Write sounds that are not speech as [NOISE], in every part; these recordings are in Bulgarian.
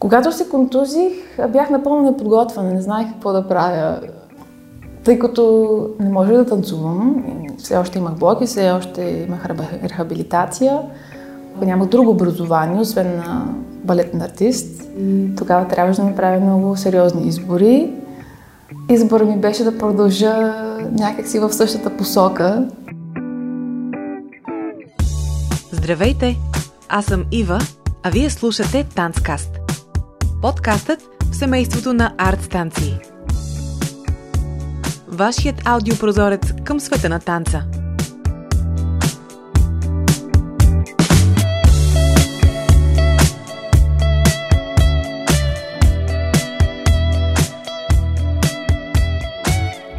Когато се контузих, бях напълно неподготвена, не знаех какво да правя. Тъй като не може да танцувам, все още имах блоки, все още имах рехабилитация, нямах друго образование, освен на балетен артист. Тогава трябваше да направя много сериозни избори. Изборът ми беше да продължа някакси в същата посока. Здравейте! Аз съм Ива, а вие слушате Танцкаст. Подкастът в семейството на арт станции. Вашият аудиопрозорец към света на танца.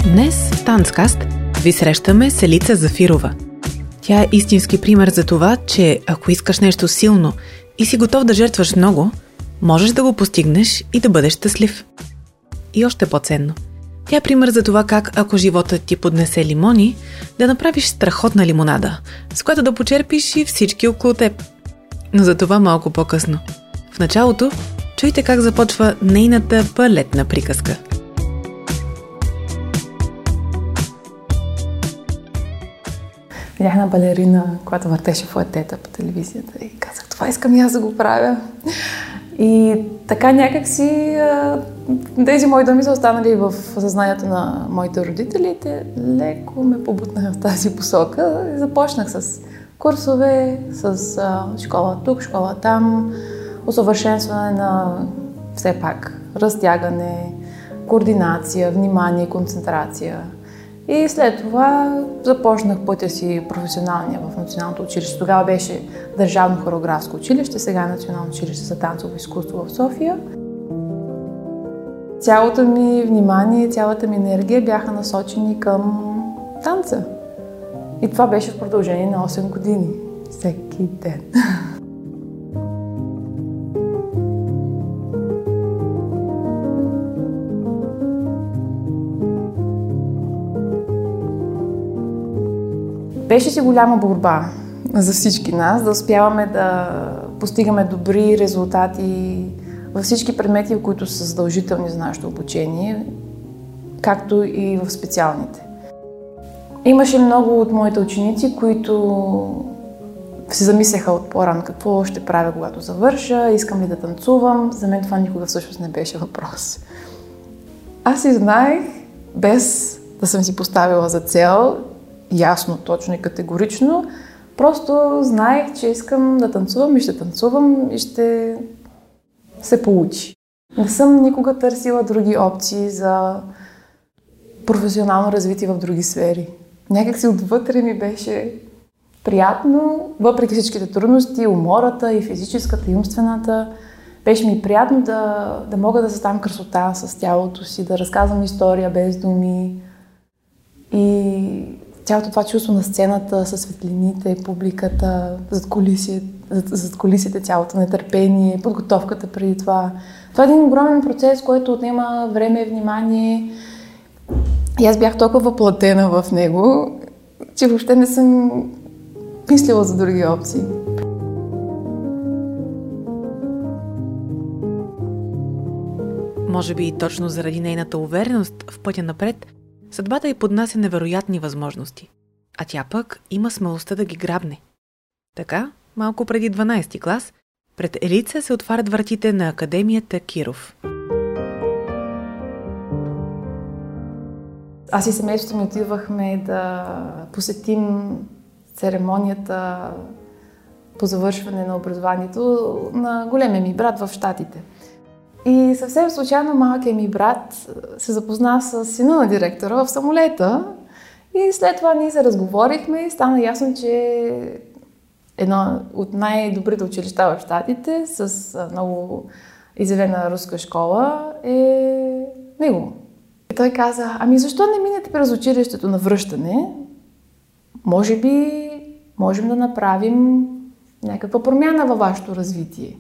Днес в Танцкаст ви срещаме Селица Зафирова. Тя е истински пример за това, че ако искаш нещо силно и си готов да жертваш много – можеш да го постигнеш и да бъдеш щастлив. И още по-ценно. Тя е пример за това как, ако живота ти поднесе лимони, да направиш страхотна лимонада, с която да почерпиш и всички около теб. Но за това малко по-късно. В началото, чуйте как започва нейната балетна приказка. Бях на балерина, която въртеше фуетета по телевизията и казах, това искам и аз да го правя. И така някакси тези мои думи са останали в съзнанието на моите родители. Те леко ме побутнаха в тази посока. И започнах с курсове, с школа тук, школа там, усъвършенстване на все пак разтягане, координация, внимание, концентрация – и след това започнах пътя си професионалния в Националното училище. Тогава беше Държавно хореографско училище, сега е Национално училище за танцово изкуство в София. Цялото ми внимание, цялата ми енергия бяха насочени към танца. И това беше в продължение на 8 години. Всеки ден. [LAUGHS] Беше си голяма борба за всички нас, да успяваме да постигаме добри резултати във всички предмети, които са задължителни за нашето обучение, както и в специалните. Имаше много от моите ученици, които се замисляха от по-рано какво ще правя, когато завърша, искам ли да танцувам. За мен това никога всъщност не беше въпрос. Аз и знаех, без да съм си поставила за цел, ясно, точно и категорично. Просто знаех, че искам да танцувам и ще танцувам и ще се получи. Не съм никога търсила други опции за професионално развитие в други сфери. Някак си отвътре ми беше приятно, въпреки всичките трудности, умората и физическата, и умствената. Беше ми приятно да, да мога да създам красота с тялото си, да разказвам история без думи. И цялото това чувство на сцената, със светлините, публиката, зад колисите, зад, зад колисите цялото нетърпение, подготовката преди това. Това е един огромен процес, който отнема време, внимание. И аз бях толкова въплатена в него, че въобще не съм мислила за други опции. Може би точно заради нейната увереност в пътя напред – Съдбата й поднася невероятни възможности, а тя пък има смелостта да ги грабне. Така, малко преди 12 ти клас, пред Елица се отварят вратите на Академията Киров. Аз и семейството ми отивахме да посетим церемонията по завършване на образованието на големия ми брат в Штатите. И съвсем случайно малкият ми брат се запозна с сина на директора в самолета. И след това ние се разговорихме и стана ясно, че едно от най-добрите училища в Штатите с много изявена руска школа е него. И той каза, ами защо не минете през училището на връщане? Може би можем да направим някаква промяна във вашето развитие.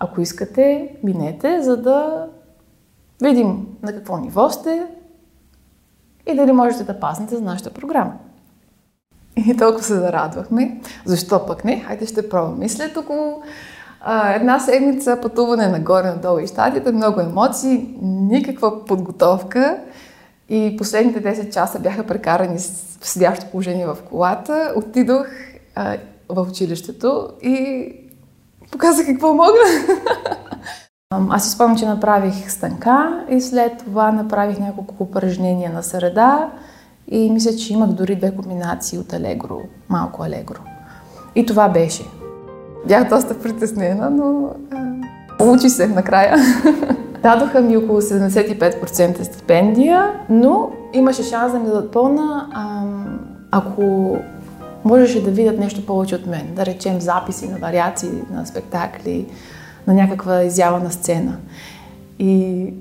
Ако искате, минете, за да видим на какво ниво сте и дали можете да паснете за нашата програма. И толкова се зарадвахме. Защо пък не? Хайде ще пробваме. След около А, една седмица пътуване нагоре-надолу и щатите, много емоции, никаква подготовка. И последните 10 часа бяха прекарани с седящо положение в колата. Отидох а, в училището и показах какво мога. Аз си спомням, че направих станка и след това направих няколко упражнения на среда и мисля, че имах дори две комбинации от алегро, малко алегро. И това беше. Бях доста притеснена, но получи се накрая. Дадоха ми около 75% стипендия, но имаше шанс да ми дадат пълна, а, ако можеше да видят нещо повече от мен. Да речем записи на вариации, на спектакли, на някаква изява на сцена. И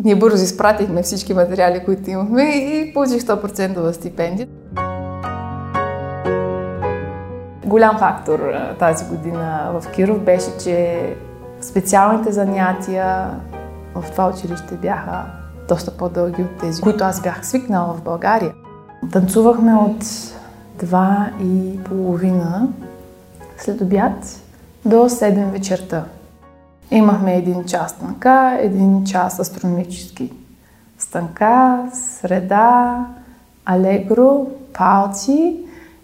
ние бързо изпратихме всички материали, които имахме и получих 100% стипендия. Голям фактор тази година в Киров беше, че специалните занятия в това училище бяха доста по-дълги от тези, които аз бях свикнала в България. Танцувахме от два и половина след обяд до 7 вечерта. Имахме един час станка, един час астрономически. Станка, среда, алегро, палци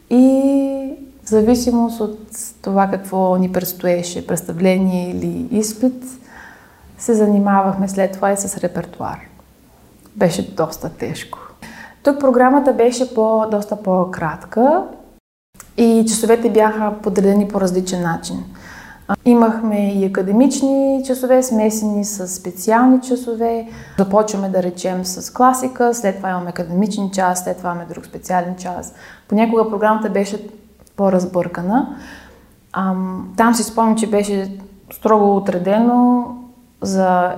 и в зависимост от това какво ни предстоеше, представление или изпит, се занимавахме след това и с репертуар. Беше доста тежко. Тук програмата беше по, доста по-кратка и часовете бяха подредени по различен начин. Имахме и академични часове, смесени с специални часове. Започваме да речем с класика, след това имаме академичен час, след това имаме друг специален час. Понякога програмата беше по-разбъркана. Там си спомням, че беше строго отредено за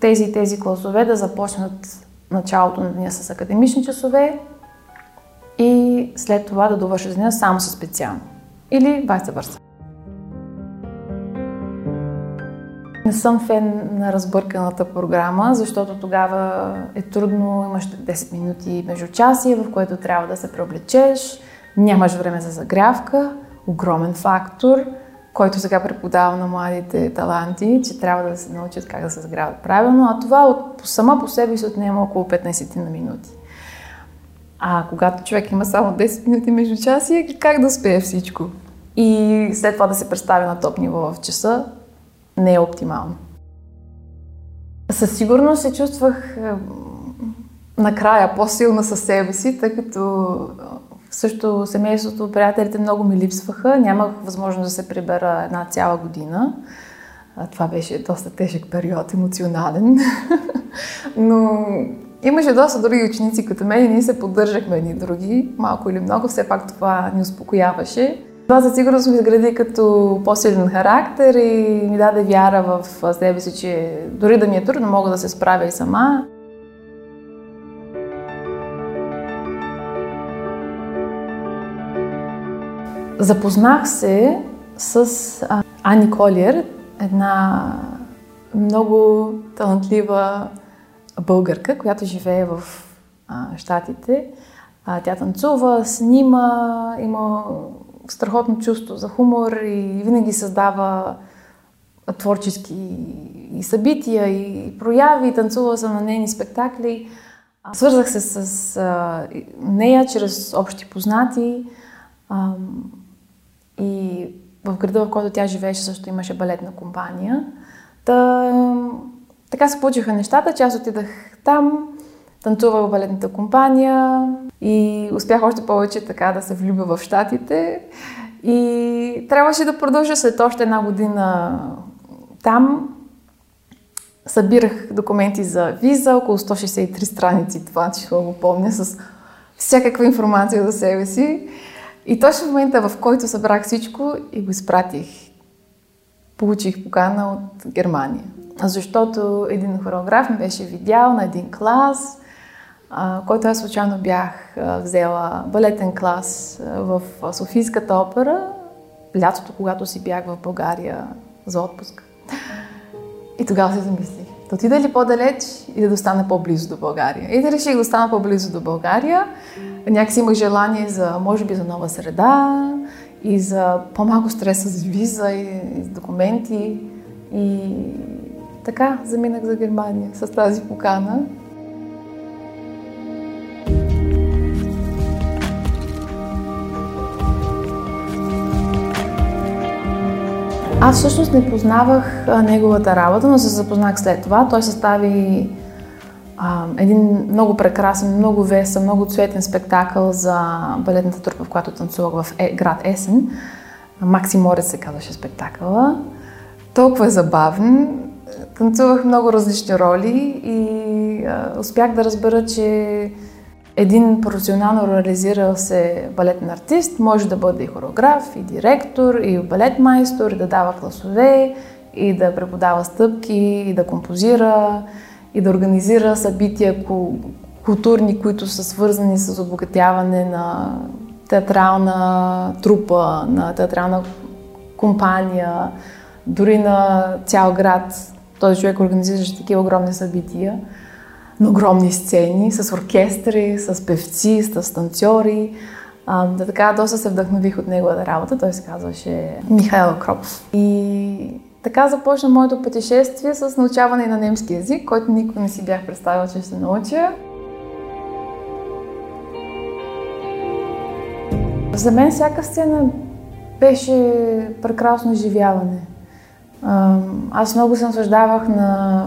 тези и тези класове да започнат началото на деня с академични часове и след това да довършат деня само с специално. Или вайса върса. Не съм фен на разбърканата програма, защото тогава е трудно, имаш 10 минути междучасие, в което трябва да се преоблечеш, нямаш време за загрявка, огромен фактор, който сега преподавам на младите таланти, че трябва да се научат как да се загряват правилно, а това от, сама по себе си отнема около 15 на минути. А когато човек има само 10 минути междучасие, как да успее всичко? И след това да се представя на топ ниво в часа, не е оптимално. Със сигурност се чувствах накрая по-силна със себе си, тъй като също семейството, приятелите много ми липсваха. Нямах възможност да се прибера една цяла година. Това беше доста тежък период, емоционален. [LAUGHS] Но имаше доста други ученици като мен и ние се поддържахме едни други, малко или много, все пак това ни успокояваше. Това за сигурност ми изгради като по-силен характер и ми даде вяра в себе си, че дори да ми е трудно, мога да се справя и сама. Запознах се с Ани Колиер, една много талантлива българка, която живее в Штатите. Тя танцува, снима, има страхотно чувство за хумор и винаги създава творчески и събития, и прояви, танцува съм на нейни спектакли. Свързах се с нея чрез общи познати и в града, в който тя живееше, също имаше балетна компания. Та, така се получиха нещата, че аз отидах там, танцувах в балетната компания и успях още повече така да се влюбя в Штатите. И трябваше да продължа след още една година там. Събирах документи за виза, около 163 страници, това число го помня, с всякаква информация за себе си. И точно в момента, в който събрах всичко и го изпратих, получих покана от Германия. Защото един хореограф ми беше видял на един клас, който аз случайно бях взела балетен клас в Софийската опера, лятото, когато си бях в България за отпуск. И тогава се замислих, да отида ли по-далеч и да остана по-близо до България. И да реших да остана по-близо до България. Някакси имах желание за, може би, за нова среда и за по-малко стрес с виза и, и документи. И така заминах за Германия с тази покана. Аз всъщност не познавах неговата работа, но се запознах след това. Той състави а, един много прекрасен, много весен, много цветен спектакъл за балетната трупа, в която танцувах в е, град Есен. Макси Морец се казваше спектакъла. Толкова е забавен. Танцувах много различни роли и а, успях да разбера, че един професионално реализирал се балетен артист може да бъде и хореограф, и директор, и балет майстор, и да дава класове, и да преподава стъпки, и да композира, и да организира събития културни, които са свързани с обогатяване на театрална трупа, на театрална компания, дори на цял град. Този човек организираше такива огромни събития на огромни сцени, с оркестри, с певци, с танцори. Да така доста се вдъхнових от неговата работа. Той се казваше Михаил Кропов. И така започна моето пътешествие с научаване на немски язик, който никога не си бях представила, че ще науча. За мен всяка сцена беше прекрасно изживяване. Аз много се наслаждавах на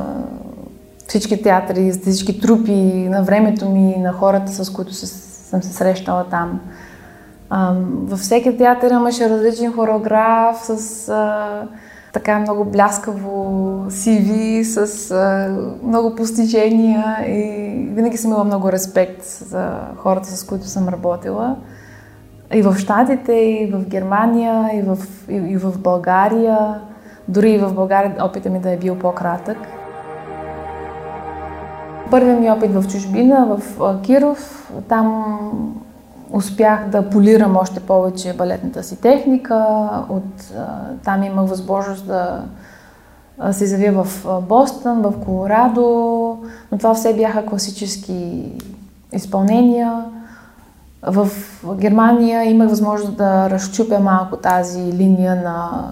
всички театри, всички трупи на времето ми, на хората, с които се, съм се срещала там. А, във всеки театър имаше различен хореограф с а, така много бляскаво CV, с а, много постижения и винаги съм имала много респект за хората, с които съм работила. И в Штатите, и в Германия, и в, и, и в България. Дори и в България опита ми да е бил по-кратък. Първият ми опит в чужбина, в Киров, там успях да полирам още повече балетната си техника. От, там имах възможност да се изявя в Бостън, в Колорадо, но това все бяха класически изпълнения. В Германия имах възможност да разчупя малко тази линия на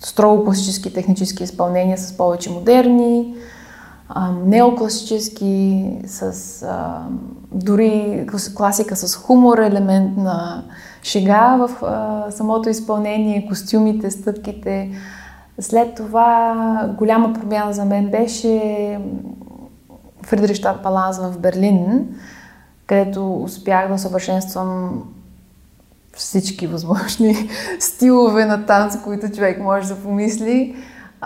строго класически технически изпълнения с повече модерни неокласически, с а, дори класика с хумор, елемент на шега в а, самото изпълнение, костюмите, стъпките. След това голяма промяна за мен беше Фридрихштадт Палаз в Берлин, където успях да съвършенствам всички възможни [LAUGHS] стилове на танц, които човек може да помисли.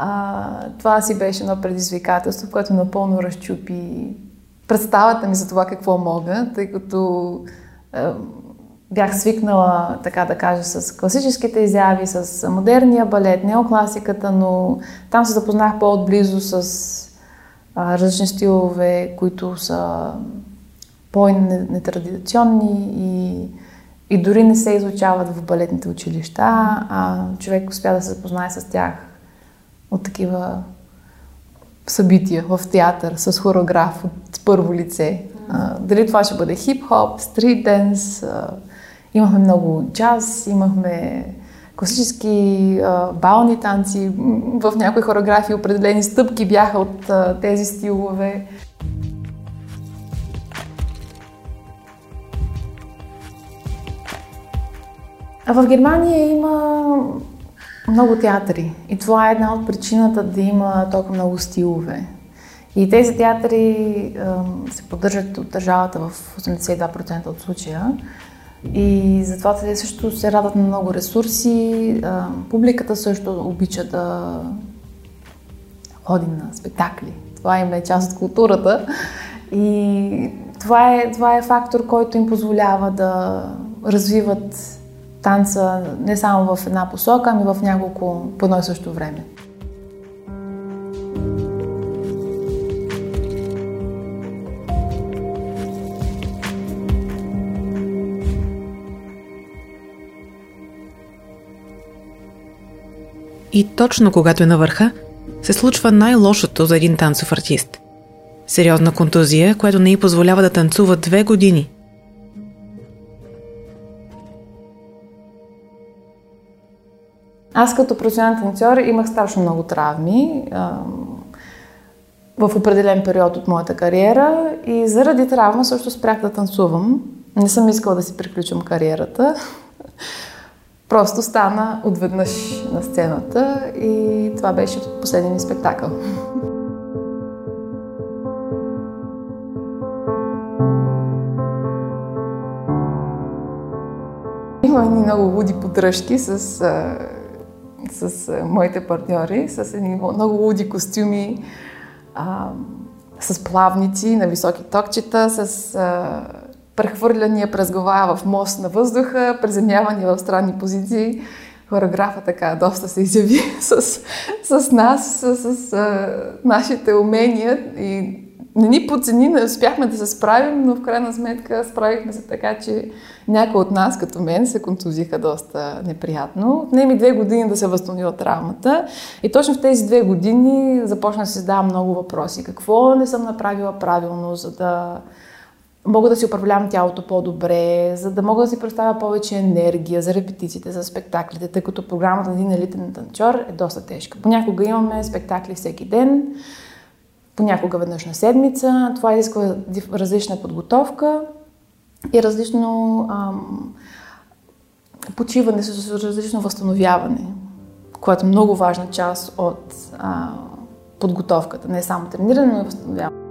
А, това си беше едно предизвикателство, което напълно разчупи представата ми за това какво мога, тъй като е, бях свикнала, така да кажа, с класическите изяви, с модерния балет, неокласиката, но там се запознах по-отблизо с а, различни стилове, които са по-нетрадиционни и, и дори не се изучават в балетните училища, а човек успя да се запознае с тях от такива събития в театър с хореограф от първо лице. А, дали това ще бъде хип-хоп, стрит денс, имахме много джаз, имахме класически а, бални танци, в някои хореографии определени стъпки бяха от а, тези стилове. А в Германия има много театри. И това е една от причината да има толкова много стилове. И тези театри се поддържат от държавата в 82% от случая. И затова те също се радват на много ресурси. Публиката също обича да ходи на спектакли. Това им е част от културата. И това е, това е фактор, който им позволява да развиват танца не само в една посока, ами в няколко по едно и също време. И точно когато е на върха, се случва най-лошото за един танцов артист. Сериозна контузия, която не й позволява да танцува две години – Аз като професионален танцор имах страшно много травми в определен период от моята кариера и заради травма също спрях да танцувам. Не съм искала да си приключвам кариерата. Просто стана отведнъж на сцената и това беше последния ми спектакъл. Има едни много луди поддръжки с, с моите партньори, с едни много луди костюми, а, с плавници на високи токчета, с а, прехвърляния през глава в мост на въздуха, приземявания в странни позиции. Хореографа така доста се изяви [LAUGHS] с, с нас, с, с а, нашите умения и не ни подцени, не успяхме да се справим, но в крайна сметка справихме се така, че някои от нас, като мен, се контузиха доста неприятно. Отне ми две години да се възстанови от травмата и точно в тези две години започна да се задавам много въпроси. Какво не съм направила правилно, за да мога да си управлявам тялото по-добре, за да мога да си представя повече енергия за репетициите, за спектаклите, тъй като програмата на един елитен танцор е доста тежка. Понякога имаме спектакли всеки ден, понякога веднъж на седмица. Това изисква различна подготовка и различно ам, почиване, с различно възстановяване, което е много важна част от а, подготовката. Не само трениране, но и възстановяване.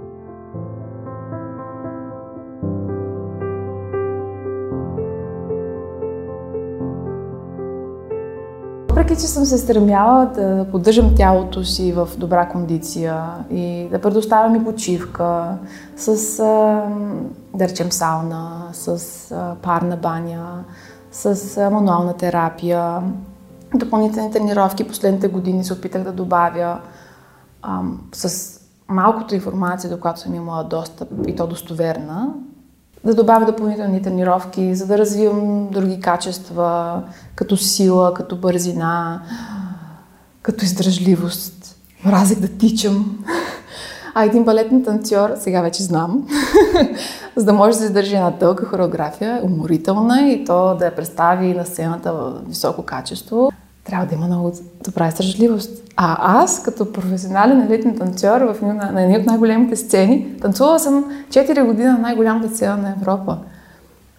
Въпреки, че съм се стремяла да поддържам тялото си в добра кондиция и да предоставям и почивка с, да речем, сауна, с парна баня, с мануална терапия, допълнителни тренировки. Последните години се опитах да добавя с малкото информация, до която съм имала достъп и то достоверна, да добавя допълнителни тренировки, за да развивам други качества, като сила, като бързина, като издръжливост. Мразех да тичам. А един балетен танцор, сега вече знам, [LAUGHS] за да може да се държи една дълга хореография, уморителна и то да я представи на сцената в високо качество, трябва да има много добра издръжливост. А аз, като професионален елитен танцор в, на, на едни от най-големите сцени, танцувала съм 4 години на най-голямата сцена на Европа.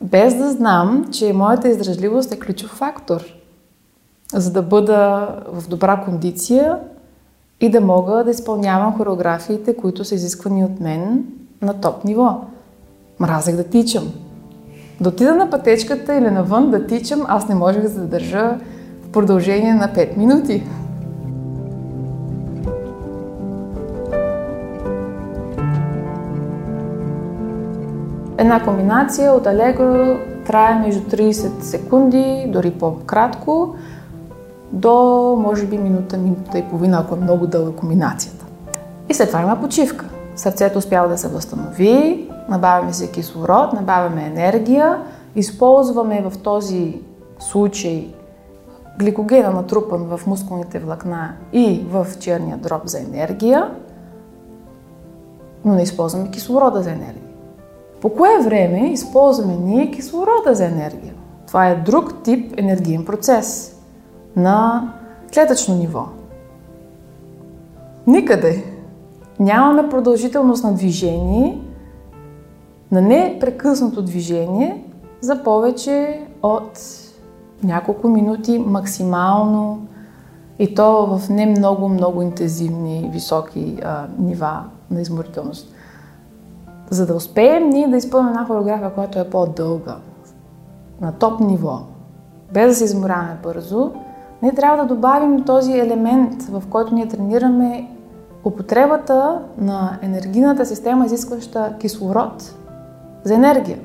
Без да знам, че моята издръжливост е ключов фактор, за да бъда в добра кондиция и да мога да изпълнявам хореографиите, които са изисквани от мен на топ ниво. Мразех да тичам. Да отида на пътечката или навън да тичам, аз не можех да задържа продължение на 5 минути. Една комбинация от Allegro трае между 30 секунди, дори по-кратко, до може би минута, минута и половина, ако е много дълга комбинацията. И след това има почивка. Сърцето успява да се възстанови, набавяме се кислород, набавяме енергия, използваме в този случай гликогена натрупан в мускулните влакна и в черния дроб за енергия, но не използваме кислорода за енергия. По кое време използваме ние кислорода за енергия? Това е друг тип енергиен процес на клетъчно ниво. Никъде нямаме продължителност на движение, на непрекъснато движение за повече от няколко минути максимално и то в не много, много интензивни, високи а, нива на изморителност. За да успеем ние да изпълним една хореография, която е по-дълга, на топ ниво, без да се изморяваме бързо, ние трябва да добавим този елемент, в който ние тренираме употребата на енергийната система, изискваща кислород за енергия.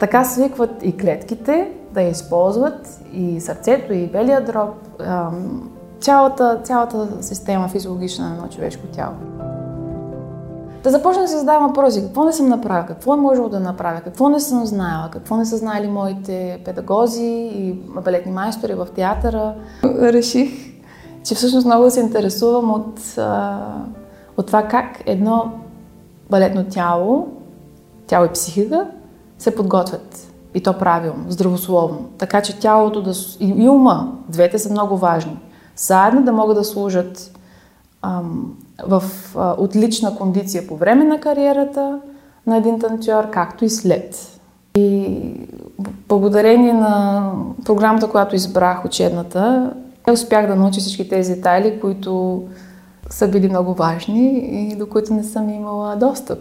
Така свикват и клетките да я използват, и сърцето, и белия дроб, цялата, цялата система физиологична на едно човешко тяло. Да започна да се задавам въпроси. Какво не съм направила? Какво е можело да направя? Какво не съм знаела? Какво не са знаели моите педагози и балетни майстори в театъра? Реших, че всъщност много се интересувам от, от това как едно балетно тяло, тяло и психика се подготвят И то правилно, здравословно. Така че тялото да, и ума, двете са много важни. Заедно да могат да служат ам, в а, отлична кондиция по време на кариерата на един танцор, както и след. И благодарение на програмата, която избрах, учебната, успях да науча всички тези детайли, които са били много важни и до които не съм имала достъп.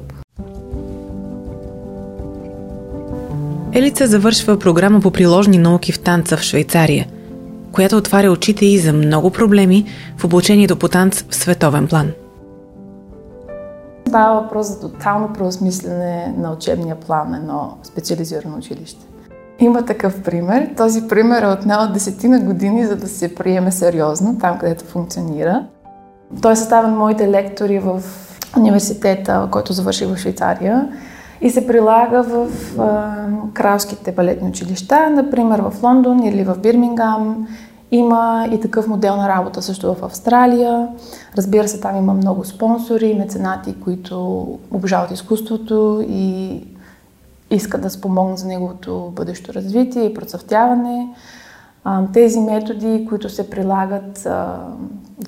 Елица завършва програма по приложни науки в танца в Швейцария, която отваря очите и за много проблеми в обучението по танц в световен план. Става въпрос за тотално преосмислене на учебния план на едно специализирано училище. Има такъв пример. Този пример е отнел десетина години, за да се приеме сериозно, там където функционира. Той е съставен моите лектори в университета, който завърших в Швейцария и се прилага в а, кралските балетни училища, например в Лондон или в Бирмингам. Има и такъв модел на работа също в Австралия. Разбира се, там има много спонсори, меценати, които обожават изкуството и искат да спомогнат за неговото бъдещо развитие и процъфтяване. Тези методи, които се прилагат,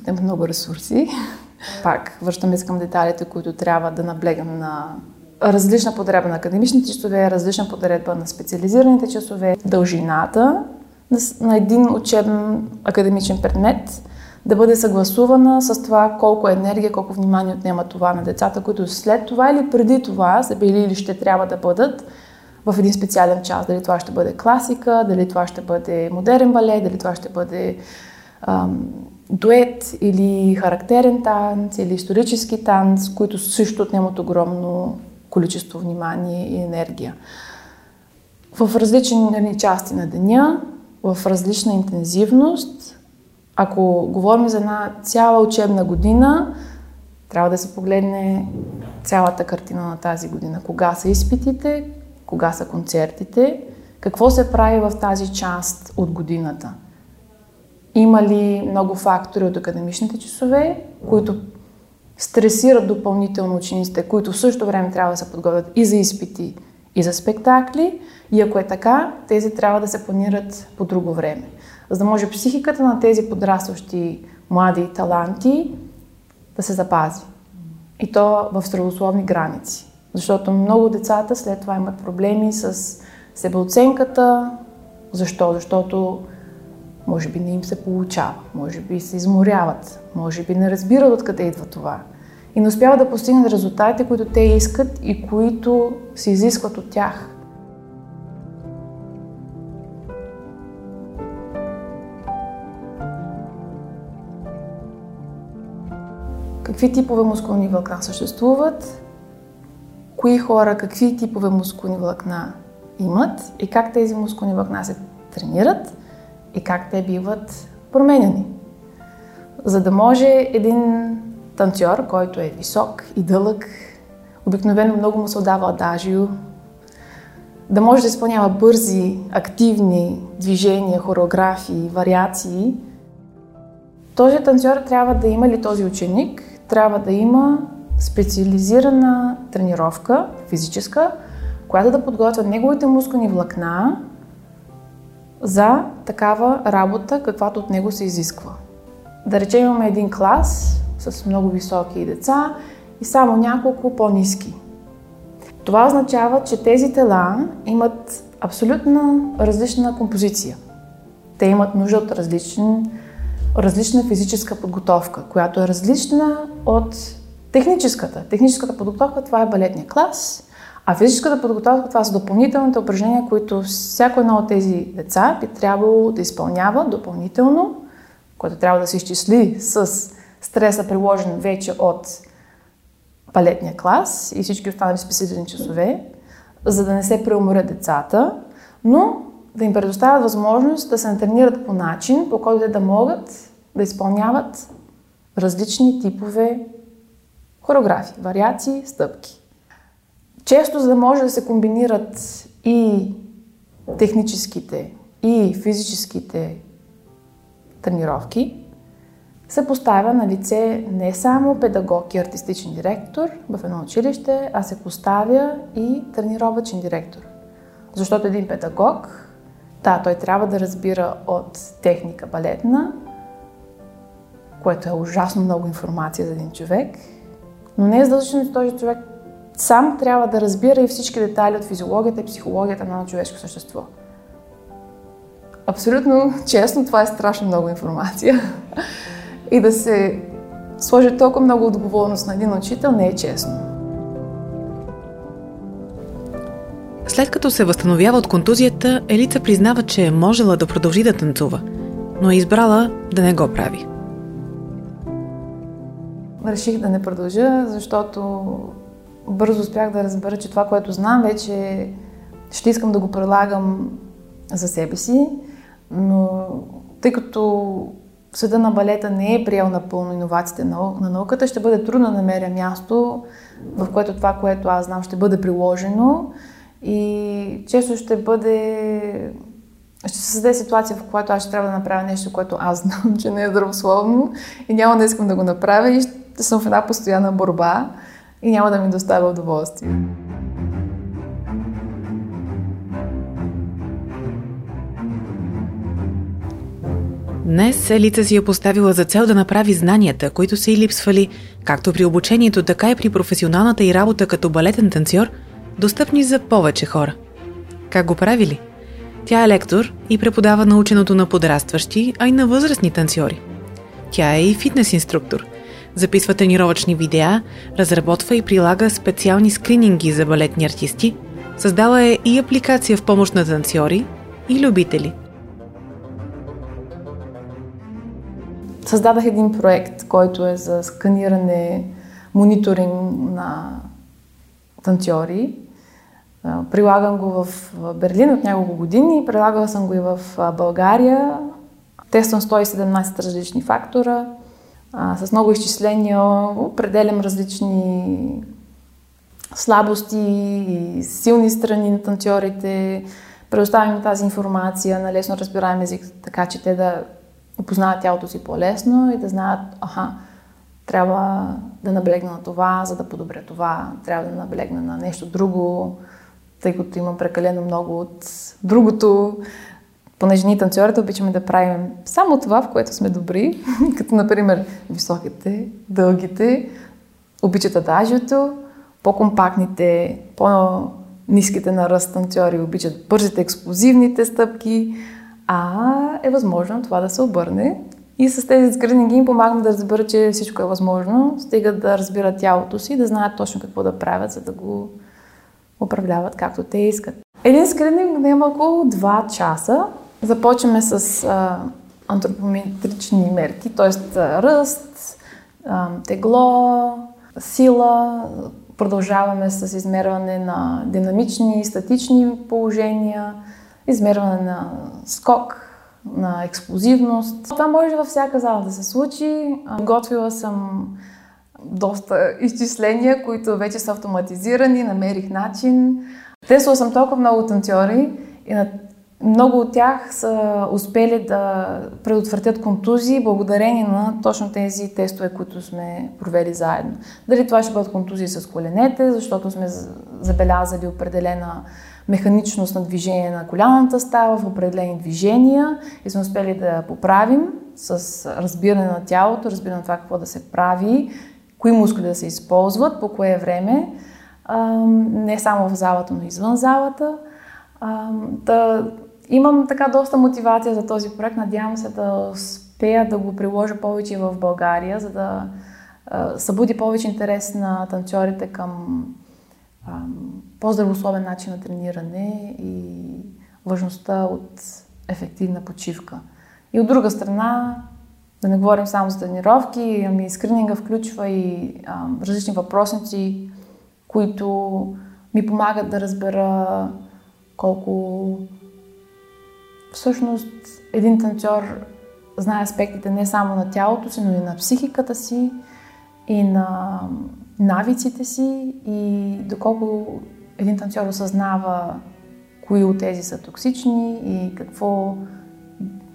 имат много ресурси. [LAUGHS] Пак, връщаме се към деталите, които трябва да наблегам на различна подредба на академичните часове, различна подредба на специализираните часове, дължината на един учебен академичен предмет да бъде съгласувана с това колко енергия, колко внимание отнема това на децата, които след това или преди това са били или ще трябва да бъдат в един специален час. Дали това ще бъде класика, дали това ще бъде модерен балет, дали това ще бъде ам, дует или характерен танц, или исторически танц, които също отнемат огромно количество внимание и енергия. В различни части на деня, в различна интензивност. Ако говорим за една цяла учебна година, трябва да се погледне цялата картина на тази година. Кога са изпитите, кога са концертите, какво се прави в тази част от годината. Има ли много фактори от академичните часове, които стресират допълнително учениците, които в същото време трябва да се подготвят и за изпити, и за спектакли. И ако е така, тези трябва да се планират по друго време. За да може психиката на тези подрастващи млади таланти да се запази. И то в здравословни граници. Защото много децата след това имат проблеми с себеоценката. Защо? Защото може би не им се получава, може би се изморяват, може би не разбират откъде идва това. И не успяват да постигнат резултатите, които те искат и които се изискват от тях. Какви типове мускулни влакна съществуват? Кои хора какви типове мускулни влакна имат и как тези мускулни влакна се тренират – и как те биват променяни. За да може един танцор, който е висок и дълъг, обикновено много му се отдава адажио, да може да изпълнява бързи, активни движения, хореографии, вариации, този танцор трябва да има ли този ученик, трябва да има специализирана тренировка, физическа, която да подготвя неговите мускулни влакна за такава работа, каквато от него се изисква. Да речем имаме един клас с много високи деца и само няколко по-низки. Това означава, че тези тела имат абсолютно различна композиция. Те имат нужда от различен, различна физическа подготовка, която е различна от техническата. Техническата подготовка това е балетния клас, а физическата подготовка, това са допълнителните упражнения, които всяко едно от тези деца би трябвало да изпълнява допълнително, което трябва да се изчисли с стреса, приложен вече от балетния клас и всички останали специализирани часове, за да не се преуморят децата, но да им предоставят възможност да се натренират по начин, по който да могат да изпълняват различни типове хореографии, вариации, стъпки. Често, за да може да се комбинират и техническите, и физическите тренировки, се поставя на лице не само педагог и артистичен директор в едно училище, а се поставя и тренировачен директор. Защото един педагог, да, той трябва да разбира от техника балетна, което е ужасно много информация за един човек, но не е задължително, че този човек сам трябва да разбира и всички детайли от физиологията и психологията на човешко същество. Абсолютно честно, това е страшно много информация. И да се сложи толкова много отговорност на един учител не е честно. След като се възстановява от контузията, Елица признава, че е можела да продължи да танцува, но е избрала да не го прави. Реших да не продължа, защото бързо успях да разбера, че това, което знам, вече ще искам да го прилагам за себе си, но тъй като съда на балета не е приел напълно иновациите на науката, ще бъде трудно да намеря място, в което това, което аз знам, ще бъде приложено и често ще бъде ще се създаде ситуация, в която аз ще трябва да направя нещо, което аз знам, че не е здравословно и няма да искам да го направя и ще съм в една постоянна борба и няма да ми доставя удоволствие. Днес Елица си е поставила за цел да направи знанията, които са и липсвали, както при обучението, така и при професионалната и работа като балетен танцор, достъпни за повече хора. Как го правили? Тя е лектор и преподава наученото на подрастващи, а и на възрастни танцори. Тя е и фитнес инструктор – записва тренировъчни видеа, разработва и прилага специални скрининги за балетни артисти, създала е и апликация в помощ на танцори и любители. Създадах един проект, който е за сканиране, мониторинг на танцори. Прилагам го в Берлин от няколко години, прилагала съм го и в България. Тествам 117 различни фактора – с много изчисления определям различни слабости и силни страни на танцорите, предоставим тази информация на лесно разбираем език, така че те да опознаят тялото си по-лесно и да знаят, аха, трябва да наблегна на това, за да подобря това, трябва да наблегна на нещо друго, тъй като имам прекалено много от другото, понеже ние танцорите обичаме да правим само това, в което сме добри, [LAUGHS] като например високите, дългите, обичат адажиото, по-компактните, по-низките на ръст танцори обичат бързите, експлозивните стъпки, а е възможно това да се обърне. И с тези скрининги им помагам да разбера, че всичко е възможно, стига да разбират тялото си, да знаят точно какво да правят, за да го управляват както те искат. Един скрининг няма около 2 часа, Започваме с а, антропометрични мерки, т.е. ръст, а, тегло, сила. Продължаваме с измерване на динамични, статични положения, измерване на скок, на експлозивност. Това може във всяка зала да се случи. Готвила съм доста изчисления, които вече са автоматизирани, намерих начин. Тесла съм толкова много танцори и на много от тях са успели да предотвратят контузии благодарение на точно тези тестове, които сме провели заедно. Дали това ще бъдат контузии с коленете, защото сме забелязали определена механичност на движение на коляната става в определени движения и сме успели да поправим с разбиране на тялото, разбиране на това какво да се прави, кои мускули да се използват, по кое време, не само в залата, но и извън залата. Да Имам така доста мотивация за този проект. Надявам се да успея да го приложа повече в България, за да събуди повече интерес на танцорите към по-здравословен начин на трениране и важността от ефективна почивка. И от друга страна, да не говорим само за тренировки, ами скрининга включва и а, различни въпросници, които ми помагат да разбера колко всъщност един танцор знае аспектите не само на тялото си, но и на психиката си и на навиците си и доколко един танцор осъзнава кои от тези са токсични и какво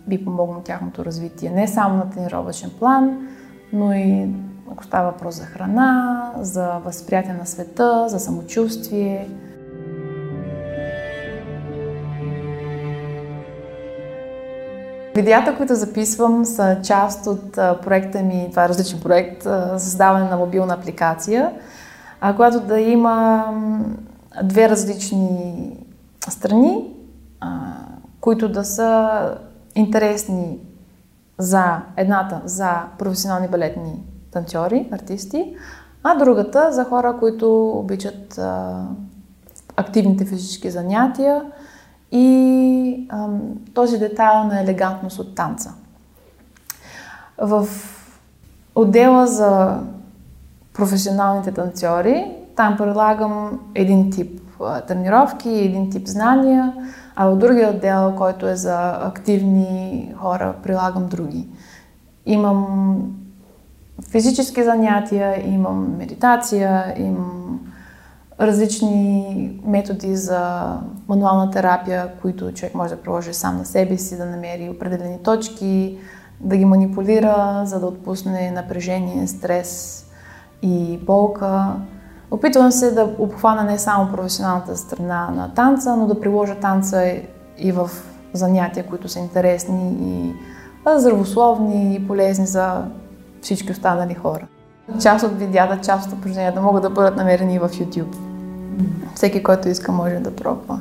би помогнало тяхното развитие. Не само на тренировъчен план, но и ако става въпрос за храна, за възприятие на света, за самочувствие – Видеята, които записвам, са част от проекта ми, това е различен проект, създаване на мобилна апликация, която да има две различни страни, които да са интересни за едната за професионални балетни танцори, артисти, а другата за хора, които обичат а, активните физически занятия и а, този детайл на елегантност от танца. В отдела за професионалните танцори, там предлагам един тип тренировки, един тип знания, а в другия отдел, който е за активни хора, прилагам други. Имам физически занятия, имам медитация, имам различни методи за мануална терапия, които човек може да приложи сам на себе си, да намери определени точки, да ги манипулира, за да отпусне напрежение, стрес и болка. Опитвам се да обхвана не само професионалната страна на танца, но да приложа танца и в занятия, които са интересни и здравословни и полезни за всички останали хора. Част от видеята, част от упражненията могат да бъдат намерени в YouTube. Всеки, който иска, може да пробва.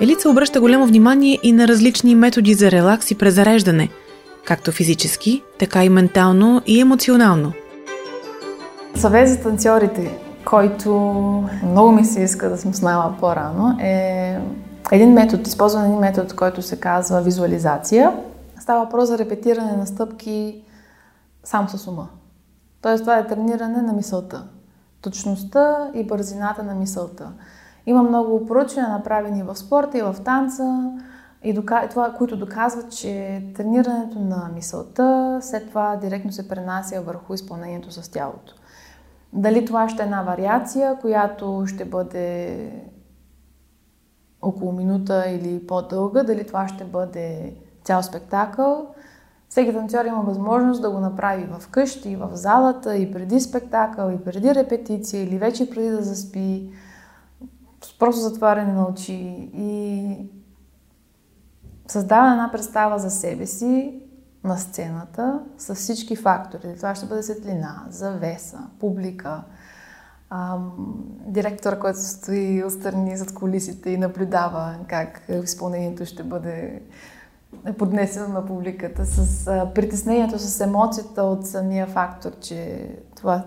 Елица обръща голямо внимание и на различни методи за релакс и презареждане, както физически, така и ментално и емоционално. Съвет за танцорите, който много ми се иска да съм знала по-рано, е един метод, използван един метод, който се казва визуализация. Става въпрос за репетиране на стъпки сам с ума. Тоест това е трениране на мисълта. Точността и бързината на мисълта. Има много проучвания, направени в спорта и в танца, и дока... това, които доказват, че тренирането на мисълта след това директно се пренася върху изпълнението с тялото. Дали това ще е една вариация, която ще бъде около минута или по-дълга, дали това ще бъде цял спектакъл. Всеки танцор има възможност да го направи в къщи, в залата, и преди спектакъл, и преди репетиция, или вече преди да заспи просто затваряне на очи и създава една представа за себе си на сцената с всички фактори. Това ще бъде светлина, завеса, публика, ам, директор, който стои отстрани зад колисите и наблюдава как изпълнението ще бъде поднесено на публиката, с а, притеснението, с емоцията от самия фактор, че това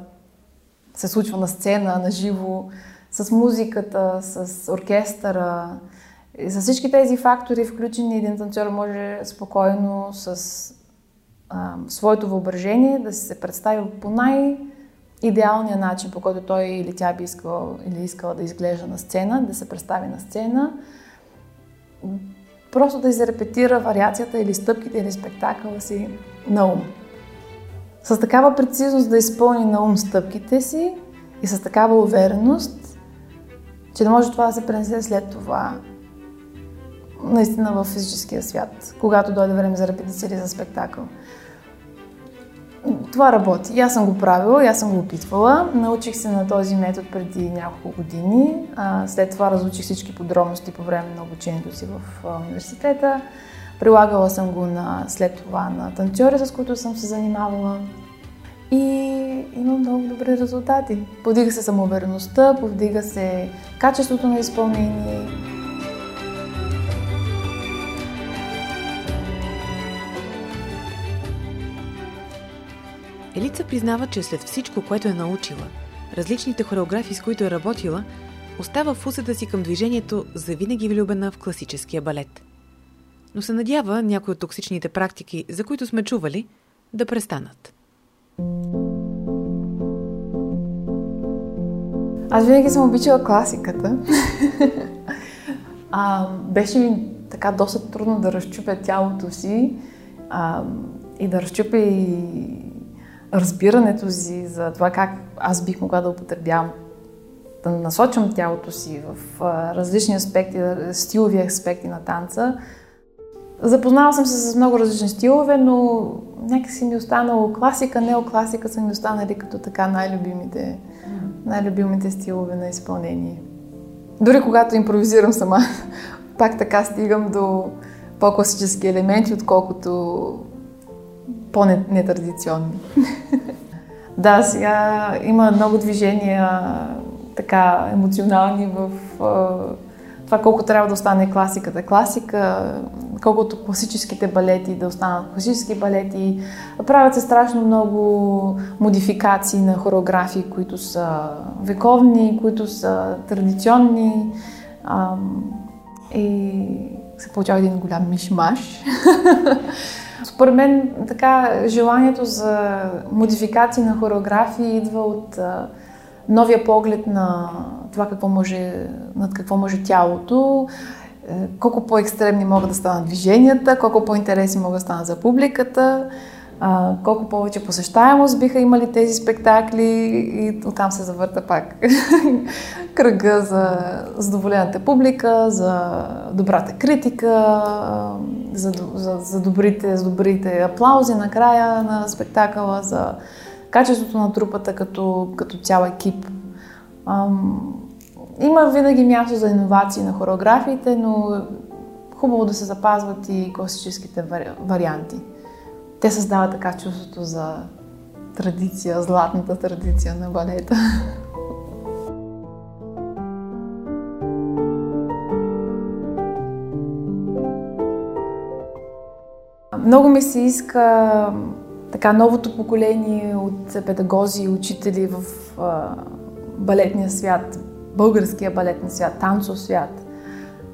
се случва на сцена, на живо с музиката, с оркестъра. И с всички тези фактори, включени един танцор може спокойно с а, своето въображение да се представи по най-идеалния начин, по който той или тя би искала или искала да изглежда на сцена, да се представи на сцена. Просто да изрепетира вариацията или стъпките или спектакъла си на ум. С такава прецизност да изпълни на ум стъпките си и с такава увереност, че да може това да се пренесе след това наистина в физическия свят, когато дойде време за репетиция или за спектакъл. Това работи. Аз съм го правила, аз съм го опитвала. Научих се на този метод преди няколко години. след това разучих всички подробности по време на обучението си в университета. Прилагала съм го на, след това на танцори, с които съм се занимавала и има много добри резултати. Подига се самоувереността, повдига се качеството на изпълнение. Признава, че след всичко, което е научила, различните хореографии, с които е работила, остава в усета си към движението завинаги влюбена в класическия балет. Но се надява някои от токсичните практики, за които сме чували, да престанат. Аз винаги съм обичала класиката. [LAUGHS] а, беше ми така доста трудно да разчупя тялото си а, и да разчупя и разбирането си за това как аз бих могла да употребявам, да насочвам тялото си в различни аспекти, стилови аспекти на танца. Запознала съм се с много различни стилове, но някакси ми е останало класика, неокласика са ми останали като така най-любимите най-любимите стилове на изпълнение. Дори когато импровизирам сама, [LAUGHS] пак така стигам до по-класически елементи, отколкото по-нетрадиционни. [LAUGHS] да, сега има много движения така емоционални в това колко трябва да остане класиката класика, колкото класическите балети да останат класически балети. Правят се страшно много модификации на хореографии, които са вековни, които са традиционни. и се получава един голям мишмаш. [LAUGHS] Според мен така желанието за модификации на хореографии идва от новия поглед на това какво може, над какво може тялото, е, колко по-екстремни могат да станат движенията, колко по-интересни могат да станат за публиката, колко повече посещаемост биха имали тези спектакли и оттам се завърта пак [LAUGHS] кръга за задоволената публика, за добрата критика, за, за, за, добрите, за добрите аплаузи на края на спектакъла, за качеството на трупата като, като цял екип. Ам, има винаги място за иновации на хореографиите, но хубаво да се запазват и класическите варианти. Те създават така чувството за традиция, златната традиция на балета. Много ми се иска така новото поколение от педагози и учители в а, балетния свят, българския балетен свят, танцов свят,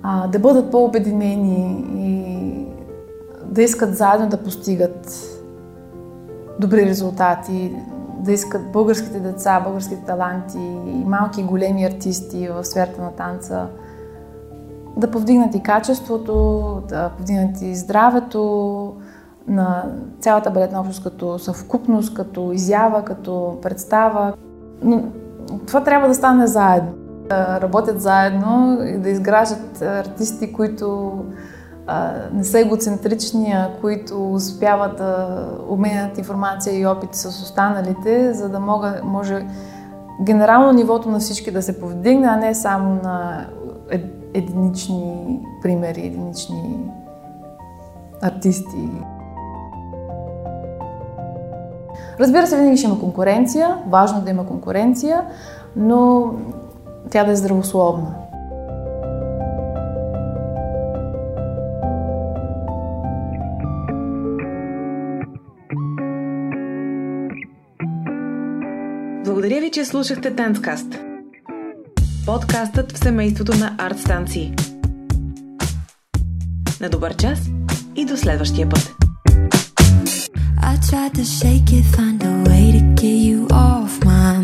а, да бъдат по-обединени и да искат заедно да постигат добри резултати, да искат българските деца, българските таланти малки и големи артисти в сферата на танца да повдигнат и качеството, да повдигнат и здравето, на цялата балетна общност като съвкупност, като изява, като представа. Но това трябва да стане заедно. Да работят заедно и да изграждат артисти, които не са егоцентрични, а които успяват да обменят информация и опит с останалите, за да мога, може генерално нивото на всички да се повдигне, а не само на единични примери, единични артисти. Разбира се, винаги ще има конкуренция, важно да има конкуренция, но тя да е здравословна. Благодаря ви, че слушахте Танцкаст. Подкастът в семейството на арт станции. На добър час и до следващия път! tried to shake it, find a way to get you off my